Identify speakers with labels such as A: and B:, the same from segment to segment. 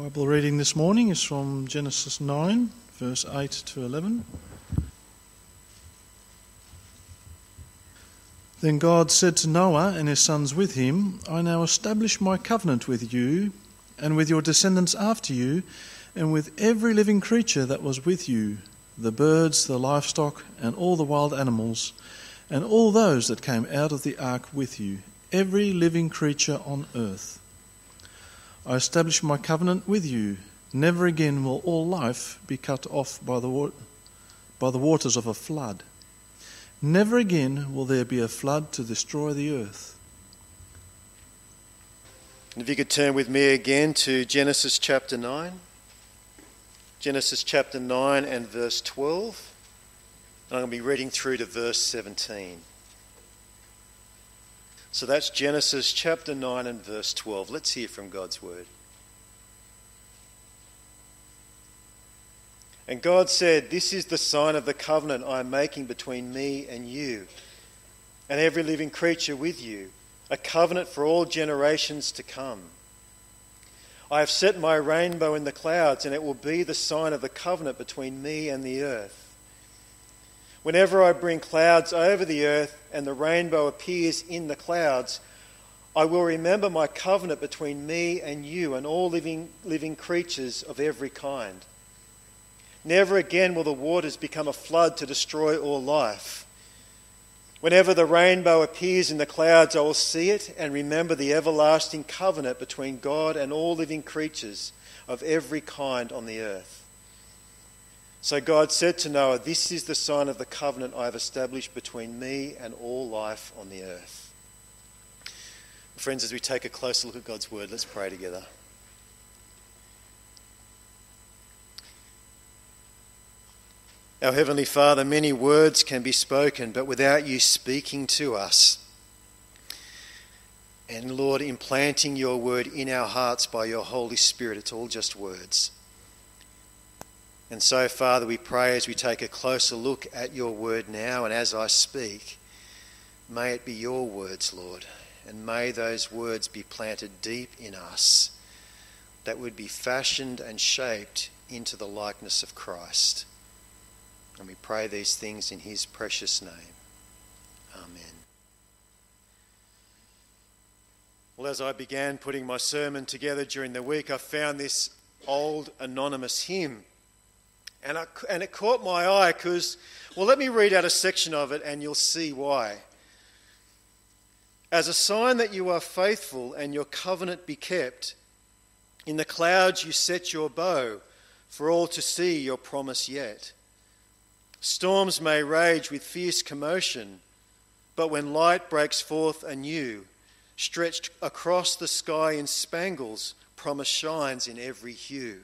A: Bible reading this morning is from Genesis 9, verse 8 to 11. Then God said to Noah and his sons with him, I now establish my covenant with you and with your descendants after you, and with every living creature that was with you the birds, the livestock, and all the wild animals, and all those that came out of the ark with you, every living creature on earth. I establish my covenant with you. Never again will all life be cut off by the, wa- by the waters of a flood. Never again will there be a flood to destroy the earth.
B: And if you could turn with me again to Genesis chapter 9. Genesis chapter 9 and verse 12. And I'm going to be reading through to verse 17. So that's Genesis chapter 9 and verse 12. Let's hear from God's word. And God said, This is the sign of the covenant I am making between me and you, and every living creature with you, a covenant for all generations to come. I have set my rainbow in the clouds, and it will be the sign of the covenant between me and the earth. Whenever I bring clouds over the earth and the rainbow appears in the clouds, I will remember my covenant between me and you and all living, living creatures of every kind. Never again will the waters become a flood to destroy all life. Whenever the rainbow appears in the clouds, I will see it and remember the everlasting covenant between God and all living creatures of every kind on the earth. So God said to Noah, This is the sign of the covenant I have established between me and all life on the earth. Friends, as we take a closer look at God's word, let's pray together. Our Heavenly Father, many words can be spoken, but without you speaking to us, and Lord, implanting your word in our hearts by your Holy Spirit, it's all just words. And so, Father, we pray as we take a closer look at your word now and as I speak, may it be your words, Lord, and may those words be planted deep in us that would be fashioned and shaped into the likeness of Christ. And we pray these things in his precious name. Amen. Well, as I began putting my sermon together during the week, I found this old anonymous hymn and, I, and it caught my eye because, well, let me read out a section of it and you'll see why. As a sign that you are faithful and your covenant be kept, in the clouds you set your bow for all to see your promise yet. Storms may rage with fierce commotion, but when light breaks forth anew, stretched across the sky in spangles, promise shines in every hue.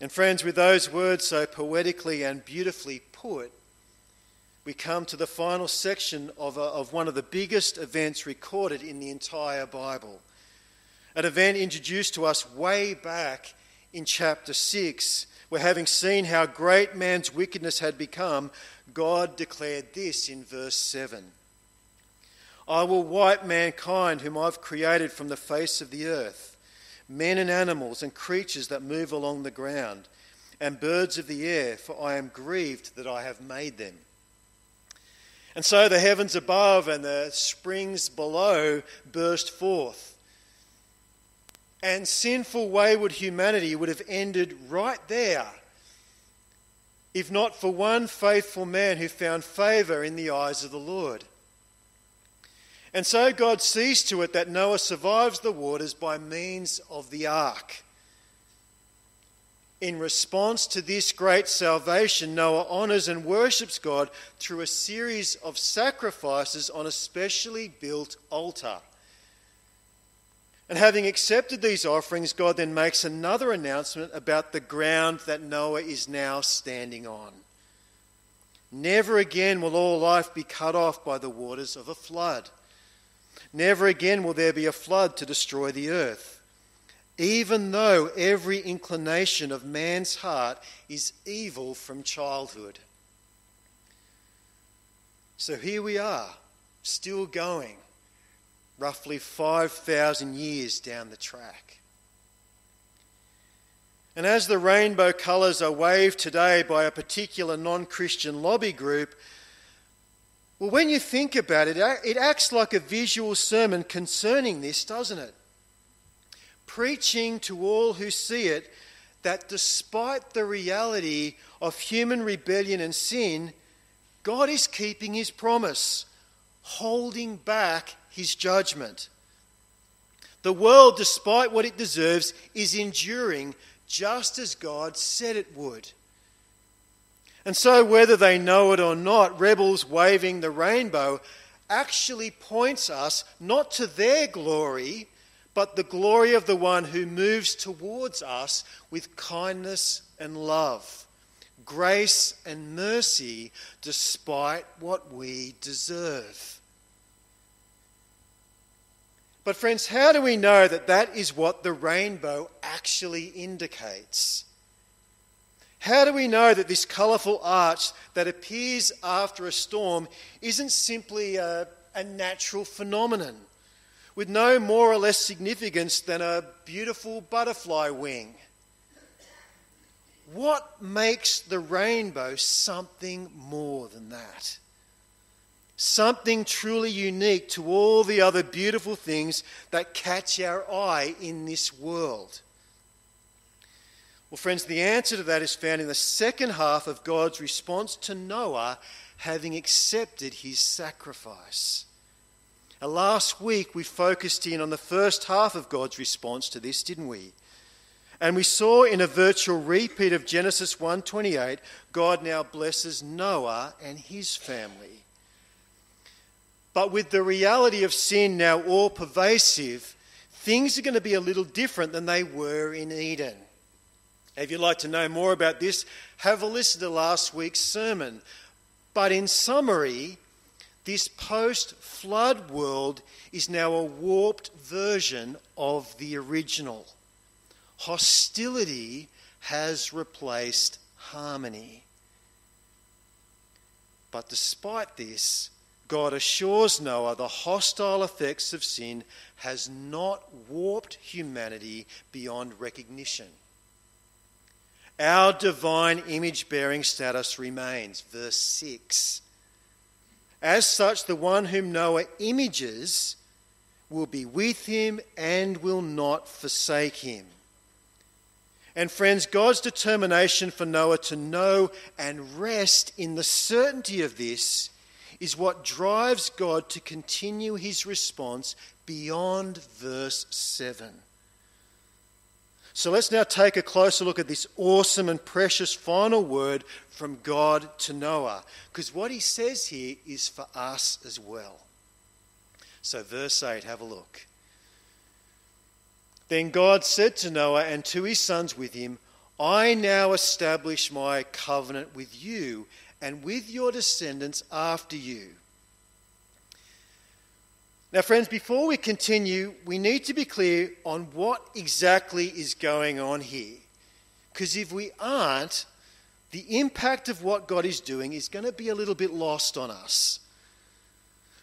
B: And, friends, with those words so poetically and beautifully put, we come to the final section of, a, of one of the biggest events recorded in the entire Bible. An event introduced to us way back in chapter 6, where having seen how great man's wickedness had become, God declared this in verse 7 I will wipe mankind, whom I've created from the face of the earth men and animals and creatures that move along the ground, and birds of the air, for I am grieved that I have made them. And so the heavens above and the springs below burst forth. And sinful, wayward humanity would have ended right there if not for one faithful man who found favour in the eyes of the Lord. And so God sees to it that Noah survives the waters by means of the ark. In response to this great salvation, Noah honours and worships God through a series of sacrifices on a specially built altar. And having accepted these offerings, God then makes another announcement about the ground that Noah is now standing on. Never again will all life be cut off by the waters of a flood. Never again will there be a flood to destroy the earth, even though every inclination of man's heart is evil from childhood. So here we are, still going, roughly 5,000 years down the track. And as the rainbow colours are waved today by a particular non Christian lobby group, well, when you think about it, it acts like a visual sermon concerning this, doesn't it? Preaching to all who see it that despite the reality of human rebellion and sin, God is keeping his promise, holding back his judgment. The world, despite what it deserves, is enduring just as God said it would. And so, whether they know it or not, rebels waving the rainbow actually points us not to their glory, but the glory of the one who moves towards us with kindness and love, grace and mercy, despite what we deserve. But, friends, how do we know that that is what the rainbow actually indicates? How do we know that this colourful arch that appears after a storm isn't simply a, a, natural phenomenon with no more or less significance than a beautiful butterfly wing? What makes the rainbow something more than that? something truly unique to all the other beautiful things that catch our eye in this world? Well, friends, the answer to that is found in the second half of God's response to Noah having accepted his sacrifice. Now, last week we focused in on the first half of God's response to this, didn't we? And we saw in a virtual repeat of Genesis 1:28, God now blesses Noah and his family. But with the reality of sin now all pervasive, things are going to be a little different than they were in Eden. If you'd like to know more about this, have a listen to last week's sermon. But in summary, this post flood world is now a warped version of the original. Hostility has replaced harmony. But despite this, God assures Noah the hostile effects of sin has not warped humanity beyond recognition. Our divine image bearing status remains. Verse 6. As such, the one whom Noah images will be with him and will not forsake him. And friends, God's determination for Noah to know and rest in the certainty of this is what drives God to continue his response beyond verse 7. So let's now take a closer look at this awesome and precious final word from God to Noah, because what he says here is for us as well. So, verse 8, have a look. Then God said to Noah and to his sons with him, I now establish my covenant with you and with your descendants after you. Now, friends, before we continue, we need to be clear on what exactly is going on here. Because if we aren't, the impact of what God is doing is going to be a little bit lost on us.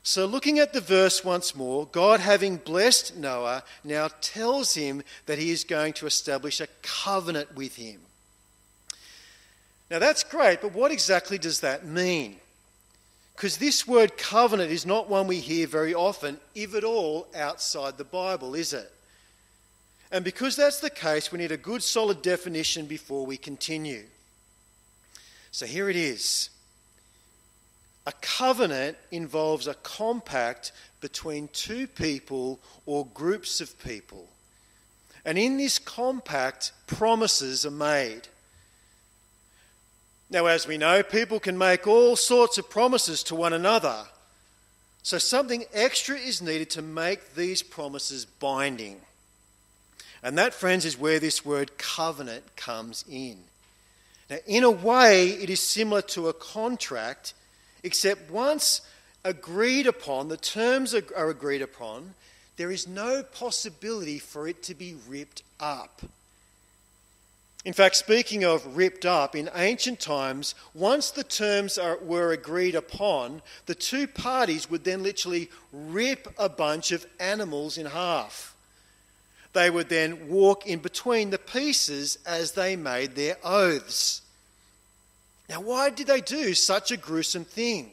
B: So, looking at the verse once more, God, having blessed Noah, now tells him that he is going to establish a covenant with him. Now that's great, but what exactly does that mean? Because this word covenant is not one we hear very often, if at all, outside the Bible, is it? And because that's the case, we need a good solid definition before we continue. So here it is. A covenant involves a compact between two people or groups of people. And in this compact, promises are made. Now, as we know, people can make all sorts of promises to one another. So, something extra is needed to make these promises binding. And that, friends, is where this word covenant comes in. Now, in a way, it is similar to a contract, except once agreed upon, the terms are agreed upon, there is no possibility for it to be ripped up. In fact, speaking of ripped up, in ancient times, once the terms are, were agreed upon, the two parties would then literally rip a bunch of animals in half. they would then walk in between the pieces as they made their oaths. Now, why did they do such a gruesome thing?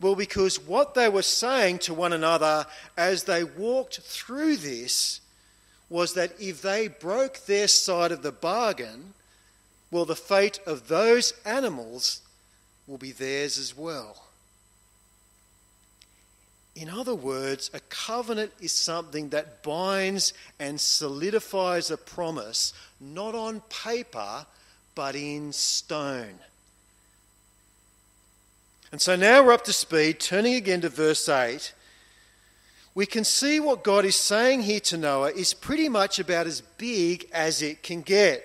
B: Well, because what they were saying to one another as they walked through this was that if they broke their side of the bargain, well, the fate of those animals will be theirs as well. In other words, a covenant is something that binds and solidifies a promise, not on paper, but in stone. And so now we're up to speed, turning again to verse 8. We can see what God is saying here to Noah is pretty much about as big as it can get.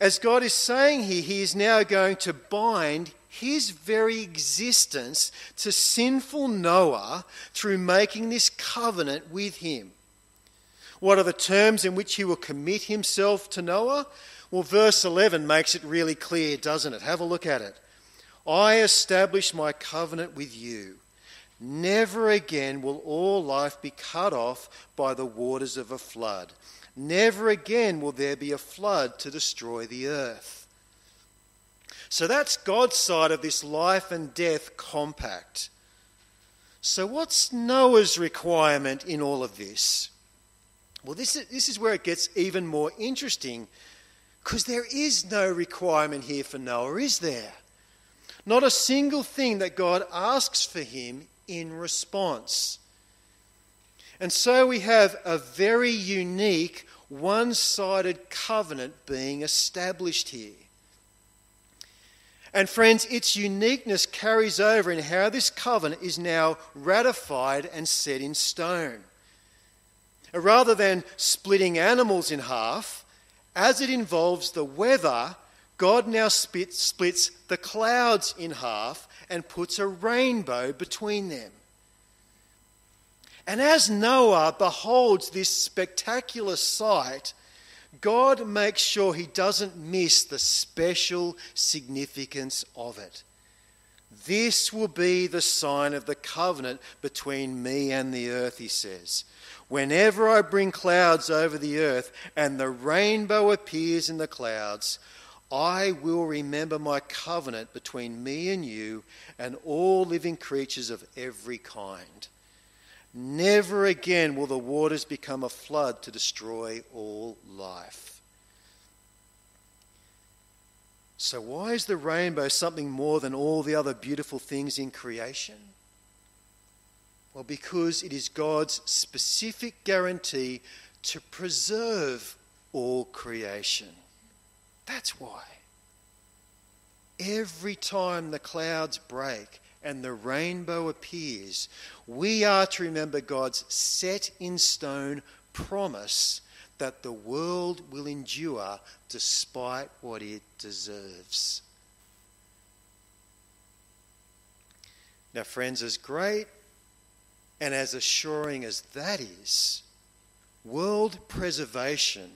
B: As God is saying here, He is now going to bind his very existence to sinful Noah through making this covenant with him. What are the terms in which he will commit himself to Noah? Well, verse 11 makes it really clear, doesn't it? Have a look at it. I establish my covenant with you. Never again will all life be cut off by the waters of a flood. Never again will there be a flood to destroy the earth. So that's God's side of this life and death compact. So, what's Noah's requirement in all of this? Well, this is, this is where it gets even more interesting because there is no requirement here for Noah, is there? Not a single thing that God asks for him in response. And so we have a very unique, one sided covenant being established here. And friends, its uniqueness carries over in how this covenant is now ratified and set in stone. Rather than splitting animals in half, as it involves the weather, God now splits the clouds in half and puts a rainbow between them. And as Noah beholds this spectacular sight, God makes sure he doesn't miss the special significance of it. This will be the sign of the covenant between me and the earth, he says. Whenever I bring clouds over the earth and the rainbow appears in the clouds, I will remember my covenant between me and you and all living creatures of every kind. Never again will the waters become a flood to destroy all life. So, why is the rainbow something more than all the other beautiful things in creation? Well, because it is God's specific guarantee to preserve all creation. That's why. Every time the clouds break, and the rainbow appears, we are to remember God's set in stone promise that the world will endure despite what it deserves. Now, friends, as great and as assuring as that is, world preservation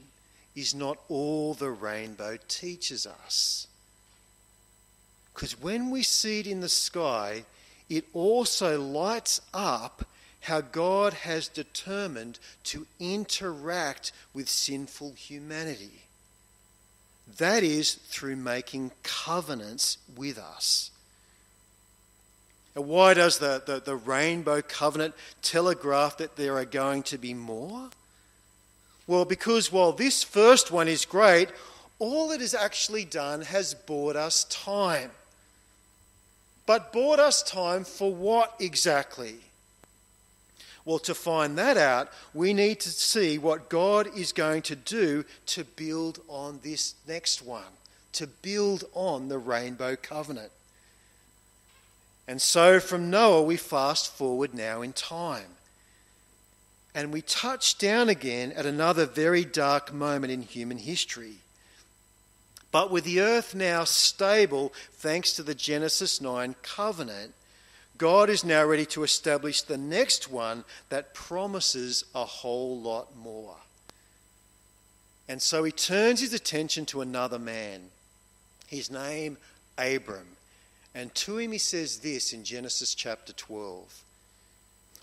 B: is not all the rainbow teaches us. Because when we see it in the sky, it also lights up how God has determined to interact with sinful humanity. That is through making covenants with us. And why does the, the, the, rainbow covenant telegraph that there are going to be more? Well, because while this first one is great, all it has actually done has bought us time. But bought us time for what exactly? Well, to find that out, we need to see what God is going to do to build on this next one, to build on the rainbow covenant. And so from Noah, we fast forward now in time. And we touch down again at another very dark moment in human history. But with the earth now stable, thanks to the Genesis 9 covenant, God is now ready to establish the next one that promises a whole lot more. And so he turns his attention to another man, his name Abram. And to him he says this in Genesis chapter 12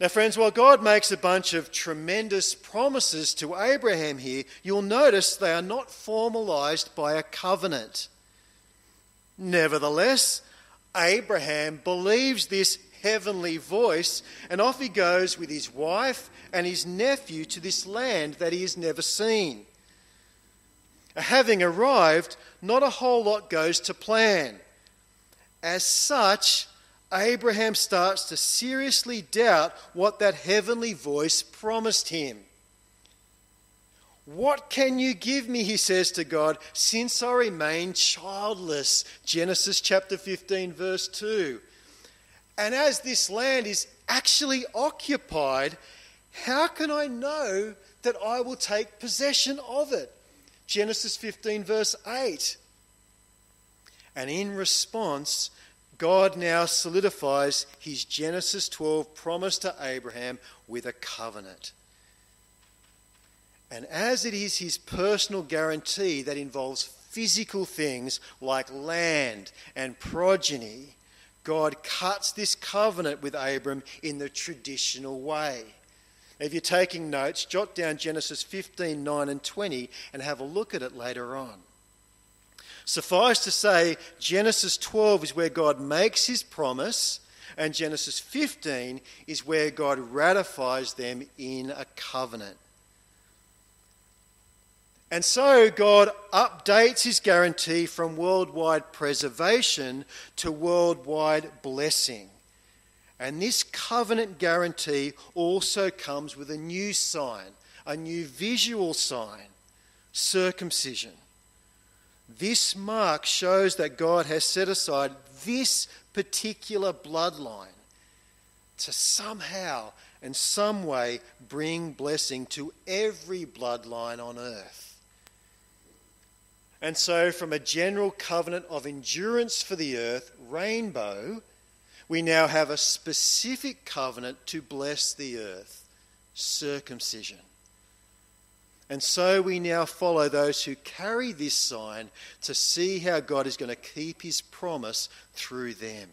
B: Now, friends, while God makes a bunch of tremendous promises to Abraham here, you'll notice they are not formalized by a covenant. Nevertheless, Abraham believes this heavenly voice, and off he goes with his wife and his nephew to this land that he has never seen. Having arrived, not a whole lot goes to plan. As such, Abraham starts to seriously doubt what that heavenly voice promised him. What can you give me, he says to God, since I remain childless? Genesis chapter 15, verse 2. And as this land is actually occupied, how can I know that I will take possession of it? Genesis 15, verse 8. And in response, God now solidifies his Genesis 12 promise to Abraham with a covenant. And as it is his personal guarantee that involves physical things like land and progeny, God cuts this covenant with Abram in the traditional way. If you're taking notes, jot down Genesis 15, 9, and 20 and have a look at it later on. Suffice to say, Genesis 12 is where God makes his promise, and Genesis 15 is where God ratifies them in a covenant. And so God updates his guarantee from worldwide preservation to worldwide blessing. And this covenant guarantee also comes with a new sign, a new visual sign circumcision. This mark shows that God has set aside this particular bloodline to somehow and some way bring blessing to every bloodline on earth. And so, from a general covenant of endurance for the earth, rainbow, we now have a specific covenant to bless the earth circumcision. And so we now follow those who carry this sign to see how God is going to keep his promise through them.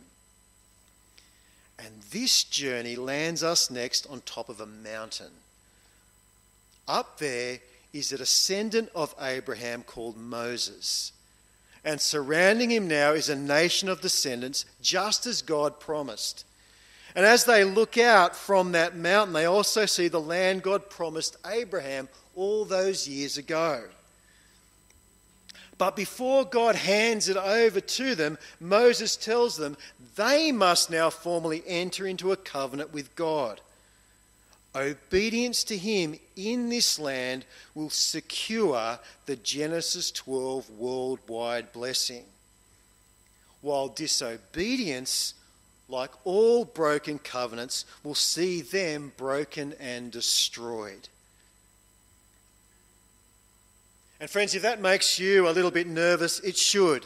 B: And this journey lands us next on top of a mountain. Up there is a descendant of Abraham called Moses. And surrounding him now is a nation of descendants, just as God promised. And as they look out from that mountain, they also see the land God promised Abraham all those years ago. But before God hands it over to them, Moses tells them they must now formally enter into a covenant with God. Obedience to Him in this land will secure the Genesis 12 worldwide blessing. While disobedience, like all broken covenants, will see them broken and destroyed. And friends, if that makes you a little bit nervous, it should.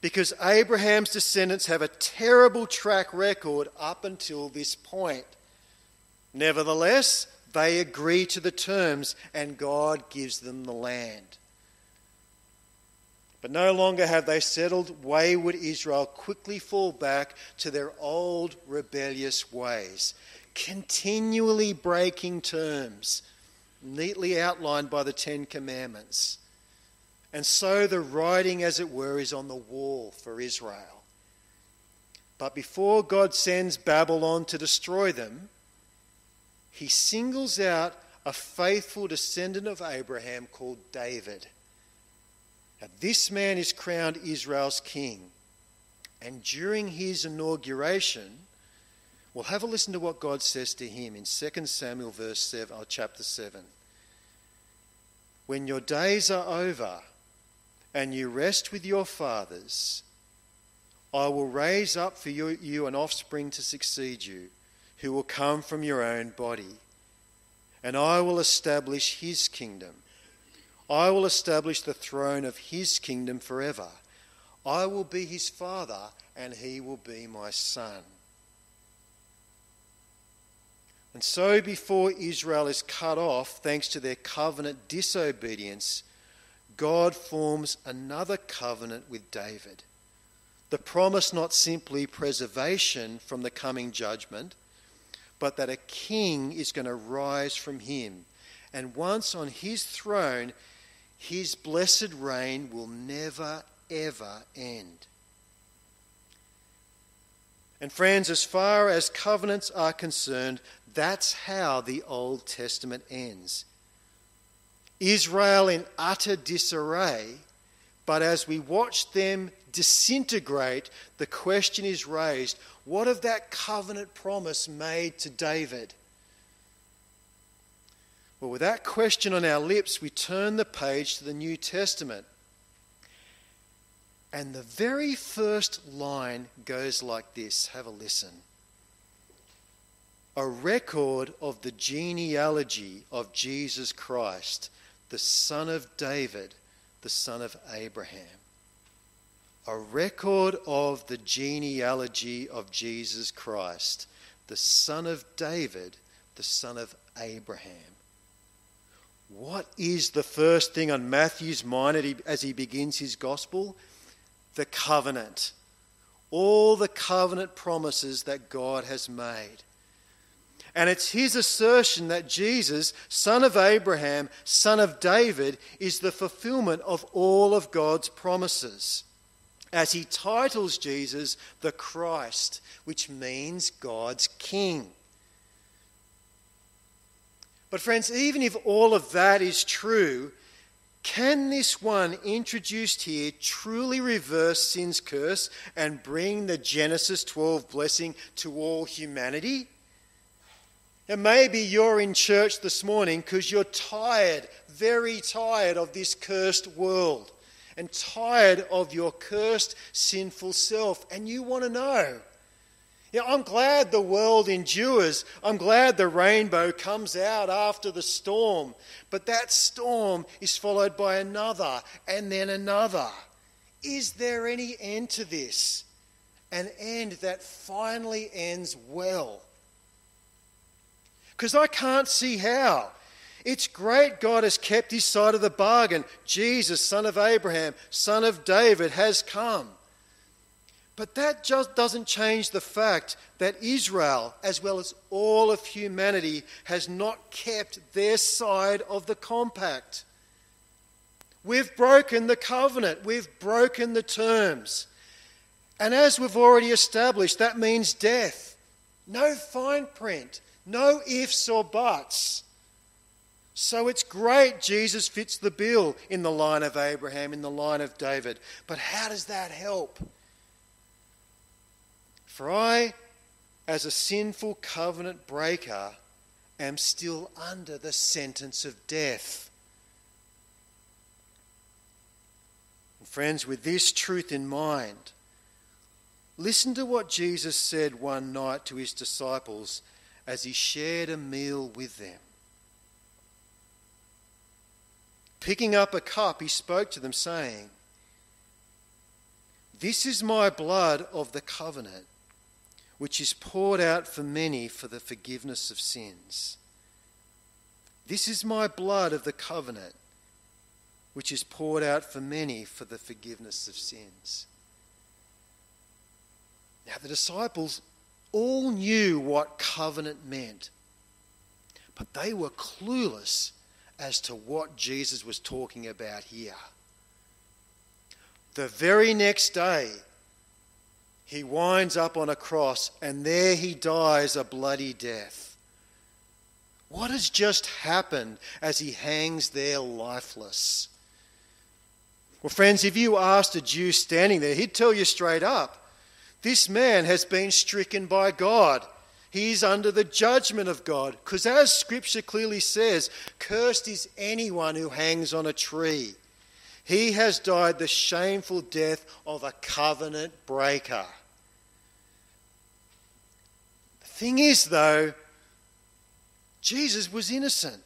B: Because Abraham's descendants have a terrible track record up until this point. Nevertheless, they agree to the terms and God gives them the land. But no longer have they settled, wayward Israel quickly fall back to their old rebellious ways, continually breaking terms neatly outlined by the Ten Commandments. And so the writing, as it were, is on the wall for Israel. But before God sends Babylon to destroy them, he singles out a faithful descendant of Abraham called David. Now, this man is crowned Israel's king. And during his inauguration, well, have a listen to what God says to him in 2 Samuel verse 7, or chapter 7. When your days are over and you rest with your fathers, I will raise up for you, you an offspring to succeed you, who will come from your own body. and I will establish his kingdom. I will establish the throne of his kingdom forever. I will be his father, and he will be my son. And so, before Israel is cut off, thanks to their covenant disobedience, God forms another covenant with David. The promise not simply preservation from the coming judgment, but that a king is going to rise from him. And once on his throne, his blessed reign will never, ever end. And, friends, as far as covenants are concerned, that's how the Old Testament ends. Israel in utter disarray, but as we watch them disintegrate, the question is raised what of that covenant promise made to David? Well, with that question on our lips, we turn the page to the New Testament. And the very first line goes like this have a listen. A record of the genealogy of Jesus Christ, the son of David, the son of Abraham. A record of the genealogy of Jesus Christ, the son of David, the son of Abraham. What is the first thing on Matthew's mind as he begins his gospel? The covenant. All the covenant promises that God has made. And it's his assertion that Jesus, son of Abraham, son of David, is the fulfillment of all of God's promises. As he titles Jesus the Christ, which means God's King. But, friends, even if all of that is true, can this one introduced here truly reverse sin's curse and bring the Genesis 12 blessing to all humanity? And maybe you're in church this morning because you're tired, very tired of this cursed world and tired of your cursed, sinful self, and you want to know yeah, I'm glad the world endures. I'm glad the rainbow comes out after the storm. But that storm is followed by another and then another. Is there any end to this? An end that finally ends well. Because I can't see how. It's great God has kept his side of the bargain. Jesus, son of Abraham, son of David, has come. But that just doesn't change the fact that Israel, as well as all of humanity, has not kept their side of the compact. We've broken the covenant, we've broken the terms. And as we've already established, that means death. No fine print, no ifs or buts. So it's great Jesus fits the bill in the line of Abraham, in the line of David. But how does that help? For I, as a sinful covenant breaker, am still under the sentence of death. And friends, with this truth in mind, listen to what Jesus said one night to his disciples as he shared a meal with them. Picking up a cup, he spoke to them, saying, This is my blood of the covenant which is poured out for many for the forgiveness of sins. This is my blood of the covenant, which is poured out for many for the forgiveness of sins. Now, the disciples all knew what covenant meant, but they were clueless as to what Jesus was talking about here. The very next day, he winds up on a cross, and there he dies a bloody death. What has just happened as he hangs there lifeless? Well, friends, if you asked a Jew standing there, he'd tell you straight up this man has been stricken by God. He's under the judgment of God. Because as Scripture clearly says, cursed is anyone who hangs on a tree. He has died the shameful death of a covenant breaker. The thing is, though, Jesus was innocent.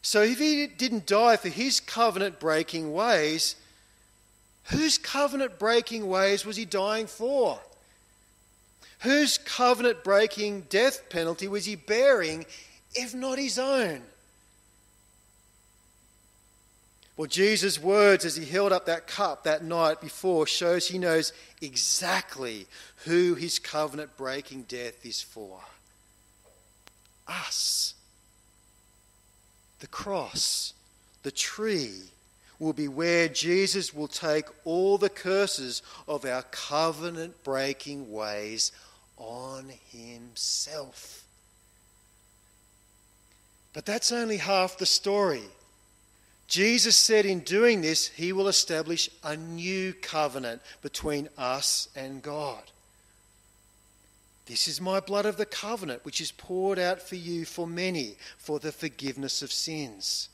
B: So if he didn't die for his covenant breaking ways, whose covenant breaking ways was he dying for? Whose covenant breaking death penalty was he bearing, if not his own? Well, Jesus' words as he held up that cup that night before shows he knows exactly who his covenant breaking death is for. Us. The cross, the tree, will be where Jesus will take all the curses of our covenant breaking ways on himself. But that's only half the story. Jesus said in doing this, he will establish a new covenant between us and God. This is my blood of the covenant, which is poured out for you for many for the forgiveness of sins.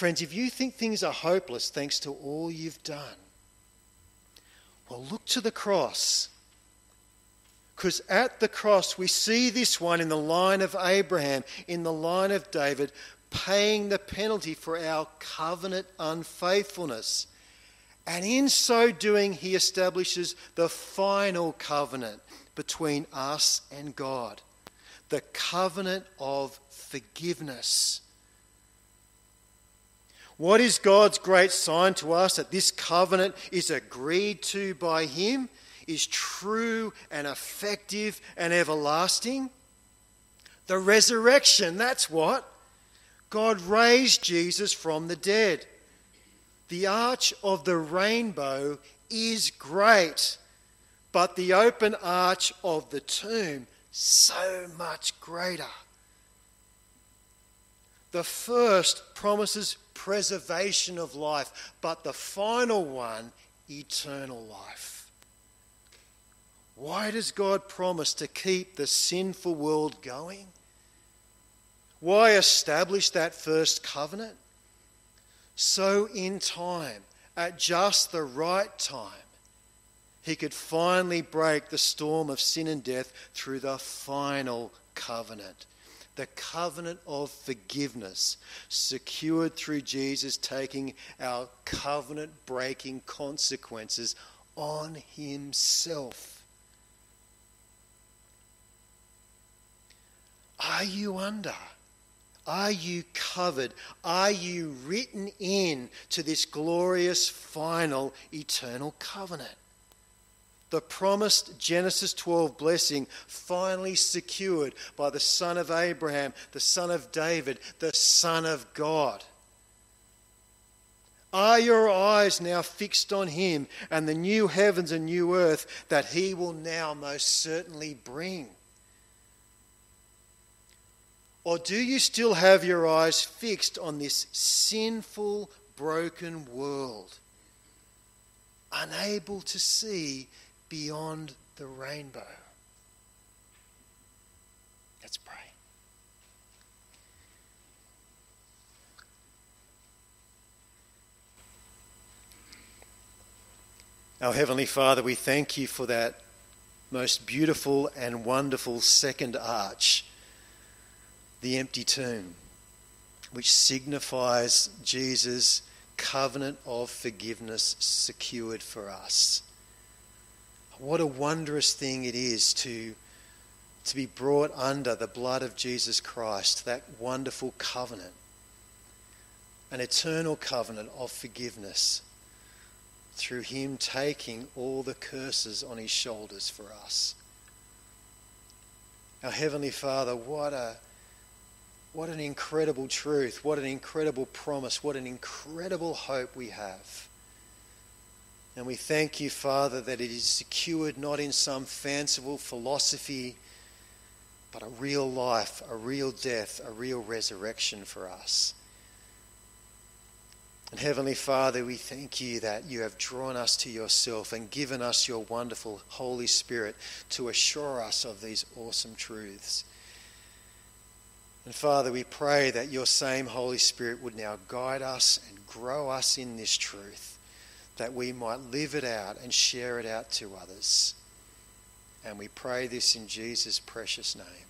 B: Friends, if you think things are hopeless thanks to all you've done, well, look to the cross. Because at the cross, we see this one in the line of Abraham, in the line of David, paying the penalty for our covenant unfaithfulness. And in so doing, he establishes the final covenant between us and God the covenant of forgiveness. What is God's great sign to us that this covenant is agreed to by Him, is true and effective and everlasting? The resurrection, that's what. God raised Jesus from the dead. The arch of the rainbow is great, but the open arch of the tomb so much greater. The first promises preservation of life, but the final one, eternal life. Why does God promise to keep the sinful world going? Why establish that first covenant? So, in time, at just the right time, he could finally break the storm of sin and death through the final covenant. The covenant of forgiveness, secured through Jesus taking our covenant breaking consequences on himself. Are you under? Are you covered? Are you written in to this glorious, final, eternal covenant? The promised Genesis 12 blessing finally secured by the son of Abraham, the son of David, the son of God. Are your eyes now fixed on him and the new heavens and new earth that he will now most certainly bring? Or do you still have your eyes fixed on this sinful, broken world, unable to see beyond the rainbow? Let's pray. Our Heavenly Father, we thank you for that most beautiful and wonderful second arch the empty tomb, which signifies Jesus' covenant of forgiveness secured for us. What a wondrous thing it is to, to be brought under the blood of Jesus Christ, that wonderful covenant, an eternal covenant of forgiveness through Him taking all the curses on His shoulders for us. Our Heavenly Father, what a what an incredible truth. What an incredible promise. What an incredible hope we have. And we thank you, Father, that it is secured not in some fanciful philosophy, but a real life, a real death, a real resurrection for us. And Heavenly Father, we thank you that you have drawn us to yourself and given us your wonderful Holy Spirit to assure us of these awesome truths. And Father, we pray that your same Holy Spirit would now guide us and grow us in this truth, that we might live it out and share it out to others. And we pray this in Jesus' precious name.